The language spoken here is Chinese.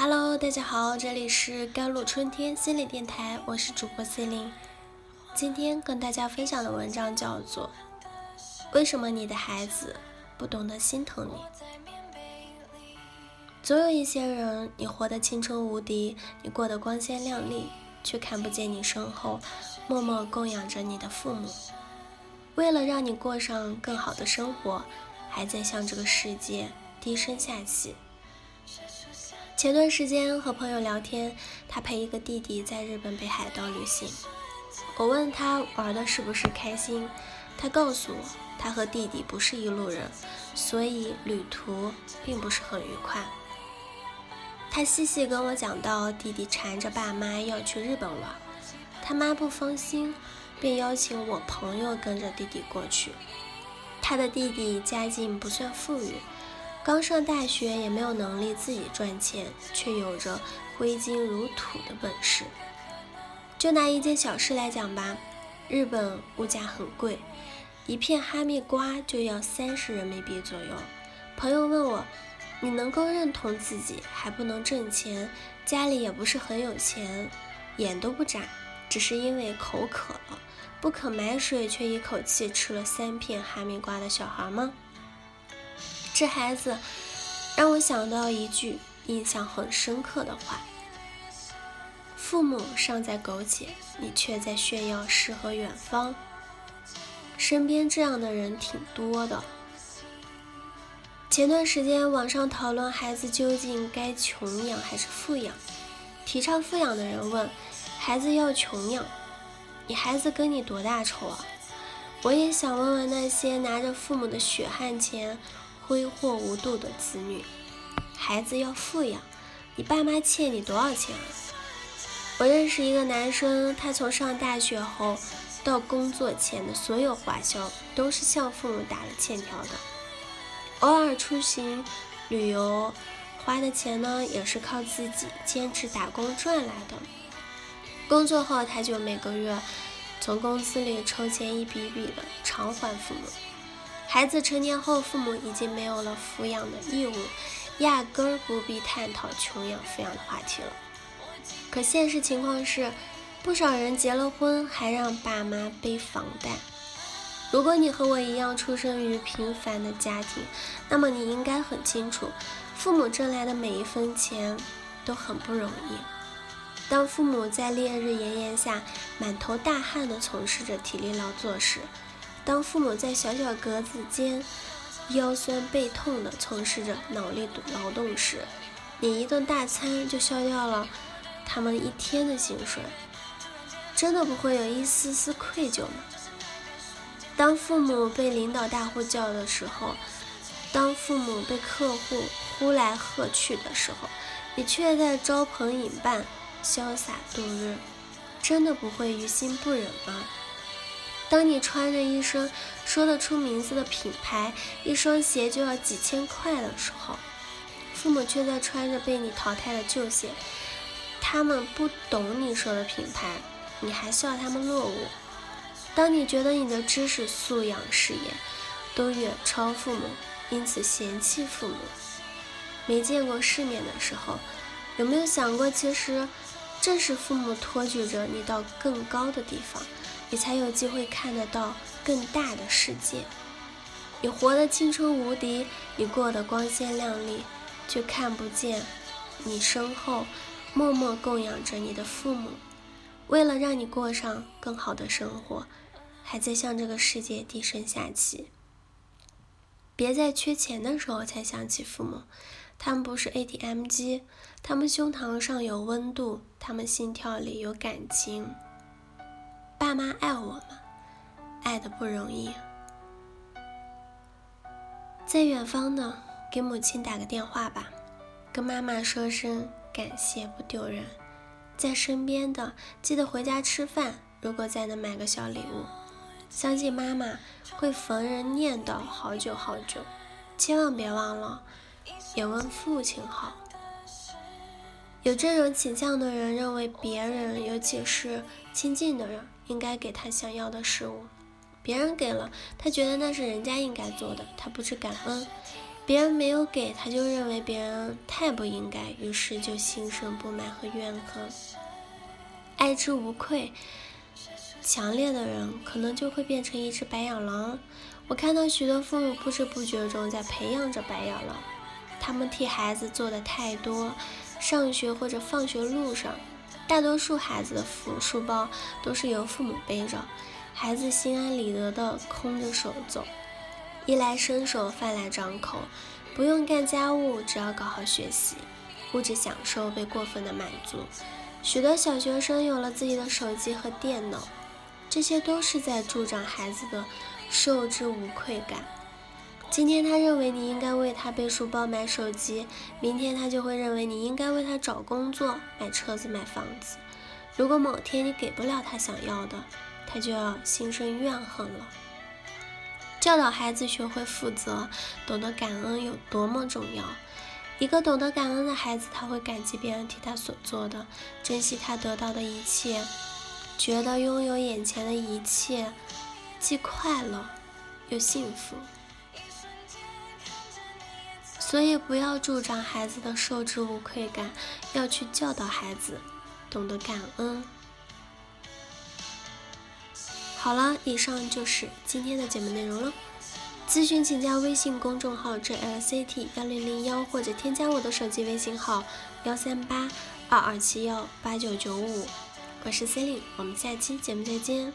Hello，大家好，这里是甘露春天心理电台，我是主播 C 琳。今天跟大家分享的文章叫做《为什么你的孩子不懂得心疼你》。总有一些人，你活得青春无敌，你过得光鲜亮丽，却看不见你身后默默供养着你的父母，为了让你过上更好的生活，还在向这个世界低声下气。前段时间和朋友聊天，他陪一个弟弟在日本北海道旅行。我问他玩的是不是开心，他告诉我他和弟弟不是一路人，所以旅途并不是很愉快。他细细跟我讲到，弟弟缠着爸妈要去日本玩，他妈不放心，便邀请我朋友跟着弟弟过去。他的弟弟家境不算富裕。刚上大学也没有能力自己赚钱，却有着挥金如土的本事。就拿一件小事来讲吧，日本物价很贵，一片哈密瓜就要三十人民币左右。朋友问我，你能够认同自己还不能挣钱，家里也不是很有钱，眼都不眨，只是因为口渴了，不肯买水却一口气吃了三片哈密瓜的小孩吗？这孩子让我想到一句印象很深刻的话：父母尚在苟且，你却在炫耀诗和远方。身边这样的人挺多的。前段时间网上讨论孩子究竟该穷养还是富养，提倡富养的人问：孩子要穷养，你孩子跟你多大仇啊？我也想问问那些拿着父母的血汗钱。挥霍无度的子女，孩子要富养，你爸妈欠你多少钱啊？我认识一个男生，他从上大学后到工作前的所有花销都是向父母打了欠条的，偶尔出行旅游花的钱呢，也是靠自己坚持打工赚来的。工作后他就每个月从公司里抽钱一笔笔的偿还父母。孩子成年后，父母已经没有了抚养的义务，压根儿不必探讨穷养富养的话题了。可现实情况是，不少人结了婚还让爸妈背房贷。如果你和我一样出生于平凡的家庭，那么你应该很清楚，父母挣来的每一分钱都很不容易。当父母在烈日炎炎下满头大汗地从事着体力劳作时，当父母在小小格子间腰酸背痛地从事着脑力劳动时，你一顿大餐就消掉了他们一天的薪水，真的不会有一丝丝愧疚吗？当父母被领导大呼叫的时候，当父母被客户呼来喝去的时候，你却在招朋引伴，潇洒度日，真的不会于心不忍吗？当你穿着一身说得出名字的品牌，一双鞋就要几千块的时候，父母却在穿着被你淘汰的旧鞋。他们不懂你说的品牌，你还笑他们落伍。当你觉得你的知识素养、事业都远超父母，因此嫌弃父母，没见过世面的时候，有没有想过，其实正是父母托举着你到更高的地方？你才有机会看得到更大的世界。你活得青春无敌，你过得光鲜亮丽，却看不见你身后默默供养着你的父母，为了让你过上更好的生活，还在向这个世界低声下气。别在缺钱的时候才想起父母，他们不是 ATM 机，他们胸膛上有温度，他们心跳里有感情。爸妈爱我吗，爱的不容易。在远方呢，给母亲打个电话吧，跟妈妈说声感谢不丢人。在身边的，记得回家吃饭，如果再能买个小礼物，相信妈妈会逢人念叨好久好久。千万别忘了，也问父亲好。有这种倾向的人认为，别人，尤其是亲近的人。应该给他想要的事物，别人给了他，觉得那是人家应该做的，他不知感恩。别人没有给，他就认为别人太不应该，于是就心生不满和怨恨，爱之无愧。强烈的人可能就会变成一只白眼狼。我看到许多父母不知不觉中在培养着白眼狼，他们替孩子做的太多。上学或者放学路上，大多数孩子的书书包都是由父母背着，孩子心安理得的空着手走。衣来伸手，饭来张口，不用干家务，只要搞好学习，物质享受被过分的满足。许多小学生有了自己的手机和电脑，这些都是在助长孩子的受之无愧感。今天他认为你应该为他背书包、买手机，明天他就会认为你应该为他找工作、买车子、买房子。如果某天你给不了他想要的，他就要心生怨恨了。教导孩子学会负责、懂得感恩有多么重要。一个懂得感恩的孩子，他会感激别人替他所做的，珍惜他得到的一切，觉得拥有眼前的一切既快乐又幸福。所以，不要助长孩子的受之无愧感，要去教导孩子懂得感恩。好了，以上就是今天的节目内容了。咨询请加微信公众号 jlct 幺零零幺，或者添加我的手机微信号幺三八二二七幺八九九五。我是 c e l i n e 我们下期节目再见。